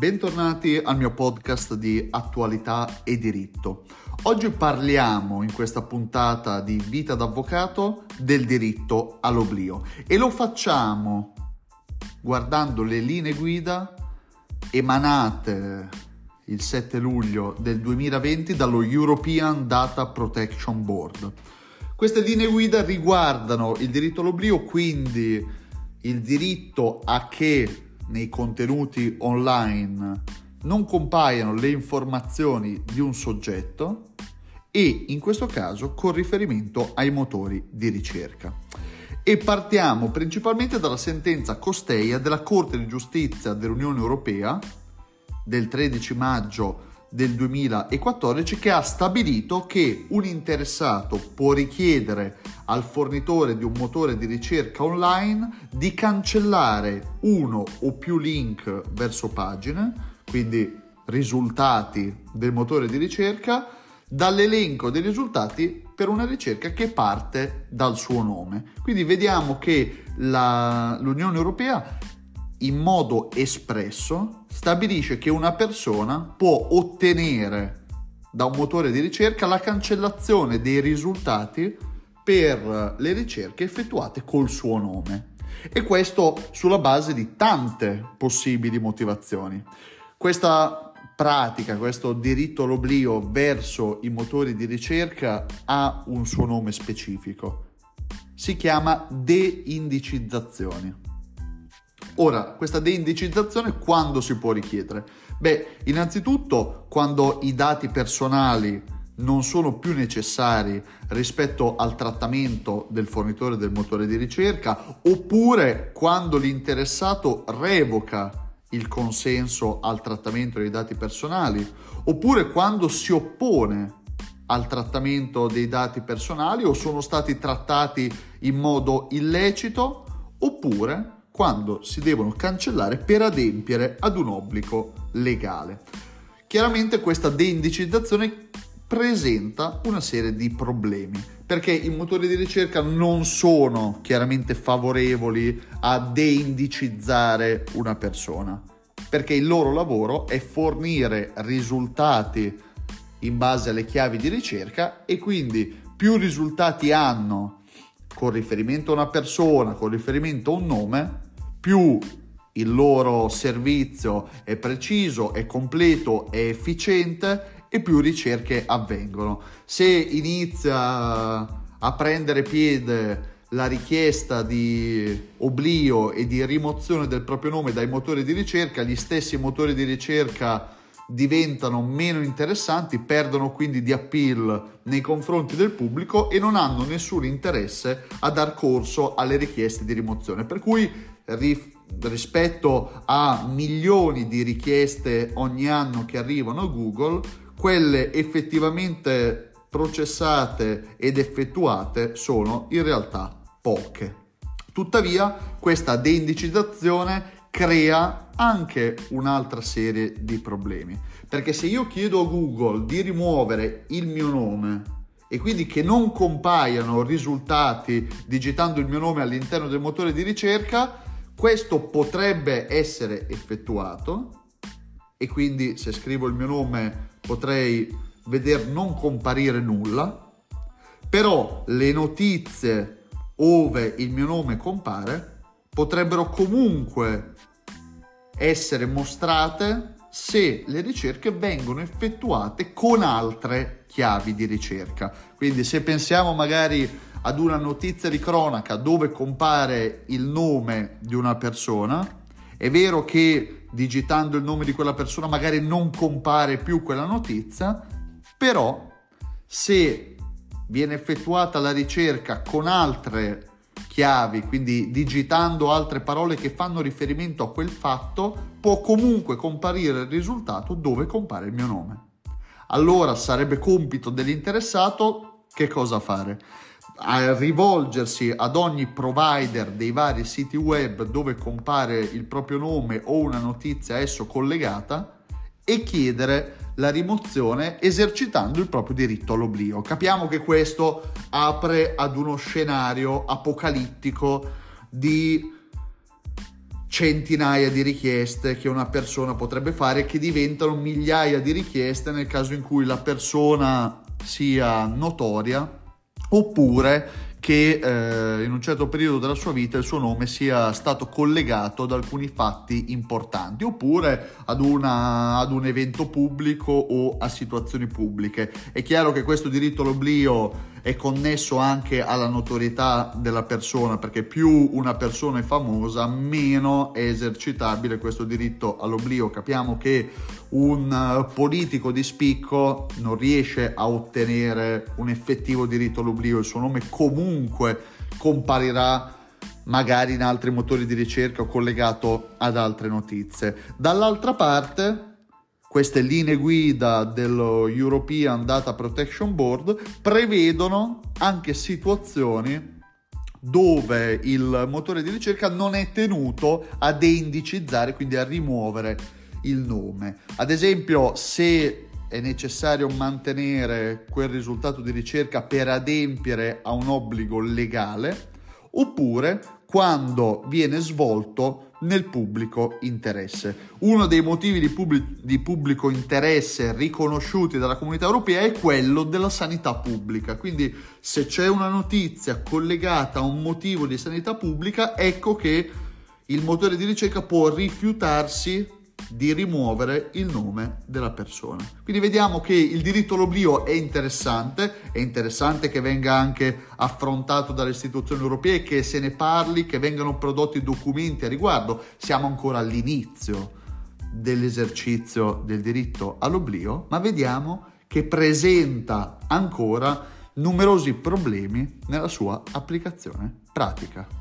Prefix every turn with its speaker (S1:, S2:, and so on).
S1: Bentornati al mio podcast di attualità e diritto. Oggi parliamo in questa puntata di vita d'avvocato del diritto all'oblio e lo facciamo guardando le linee guida emanate il 7 luglio del 2020 dallo European Data Protection Board. Queste linee guida riguardano il diritto all'oblio, quindi il diritto a che nei contenuti online non compaiano le informazioni di un soggetto e in questo caso con riferimento ai motori di ricerca. E partiamo principalmente dalla sentenza Costeia della Corte di Giustizia dell'Unione Europea del 13 maggio del 2014 che ha stabilito che un interessato può richiedere al fornitore di un motore di ricerca online di cancellare uno o più link verso pagine, quindi risultati del motore di ricerca, dall'elenco dei risultati per una ricerca che parte dal suo nome. Quindi vediamo che la, l'Unione Europea in modo espresso stabilisce che una persona può ottenere da un motore di ricerca la cancellazione dei risultati per le ricerche effettuate col suo nome. E questo sulla base di tante possibili motivazioni. Questa pratica, questo diritto all'oblio verso i motori di ricerca ha un suo nome specifico. Si chiama deindicizzazione. Ora, questa deindicizzazione quando si può richiedere? Beh, innanzitutto quando i dati personali non sono più necessari rispetto al trattamento del fornitore del motore di ricerca oppure quando l'interessato revoca il consenso al trattamento dei dati personali oppure quando si oppone al trattamento dei dati personali o sono stati trattati in modo illecito oppure quando si devono cancellare per adempiere ad un obbligo legale. Chiaramente questa deindicizzazione presenta una serie di problemi perché i motori di ricerca non sono chiaramente favorevoli a deindicizzare una persona perché il loro lavoro è fornire risultati in base alle chiavi di ricerca e quindi più risultati hanno con riferimento a una persona, con riferimento a un nome, più il loro servizio è preciso, è completo, è efficiente e più ricerche avvengono. Se inizia a prendere piede la richiesta di oblio e di rimozione del proprio nome dai motori di ricerca, gli stessi motori di ricerca diventano meno interessanti, perdono quindi di appeal nei confronti del pubblico e non hanno nessun interesse a dar corso alle richieste di rimozione. Per cui rispetto a milioni di richieste ogni anno che arrivano a Google, quelle effettivamente processate ed effettuate sono in realtà poche. Tuttavia, questa deindicizzazione crea anche un'altra serie di problemi, perché se io chiedo a Google di rimuovere il mio nome e quindi che non compaiano risultati digitando il mio nome all'interno del motore di ricerca, questo potrebbe essere effettuato e quindi se scrivo il mio nome potrei vedere non comparire nulla, però le notizie ove il mio nome compare potrebbero comunque essere mostrate se le ricerche vengono effettuate con altre chiavi di ricerca. Quindi se pensiamo magari ad una notizia di cronaca dove compare il nome di una persona, è vero che digitando il nome di quella persona magari non compare più quella notizia, però se viene effettuata la ricerca con altre chiavi, quindi digitando altre parole che fanno riferimento a quel fatto, può comunque comparire il risultato dove compare il mio nome. Allora sarebbe compito dell'interessato che cosa fare? a rivolgersi ad ogni provider dei vari siti web dove compare il proprio nome o una notizia a esso collegata e chiedere la rimozione esercitando il proprio diritto all'oblio. Capiamo che questo apre ad uno scenario apocalittico di centinaia di richieste che una persona potrebbe fare che diventano migliaia di richieste nel caso in cui la persona sia notoria oppure che eh, in un certo periodo della sua vita il suo nome sia stato collegato ad alcuni fatti importanti oppure ad, una, ad un evento pubblico o a situazioni pubbliche. È chiaro che questo diritto all'oblio è connesso anche alla notorietà della persona, perché più una persona è famosa, meno è esercitabile questo diritto all'oblio. Capiamo che un eh, politico di spicco non riesce a ottenere un effettivo diritto all'oblio, il suo nome comunque comparirà magari in altri motori di ricerca o collegato ad altre notizie. Dall'altra parte, queste linee guida dello European Data Protection Board prevedono anche situazioni dove il motore di ricerca non è tenuto a deindicizzare, quindi a rimuovere il nome. Ad esempio, se è necessario mantenere quel risultato di ricerca per adempiere a un obbligo legale, oppure quando viene svolto nel pubblico interesse. Uno dei motivi di, pubblic- di, pubblico interesse riconosciuti dalla comunità europea è quello della sanità pubblica. Quindi se c'è una notizia collegata a un motivo di sanità pubblica, ecco che il motore di ricerca può rifiutarsi di rimuovere il nome della persona. Quindi vediamo che il diritto all'oblio è interessante, è interessante che venga anche affrontato dalle istituzioni europee, che se ne parli, che vengano prodotti documenti a riguardo. Siamo ancora all'inizio dell'esercizio del diritto all'oblio, ma vediamo che presenta ancora numerosi problemi nella sua applicazione pratica.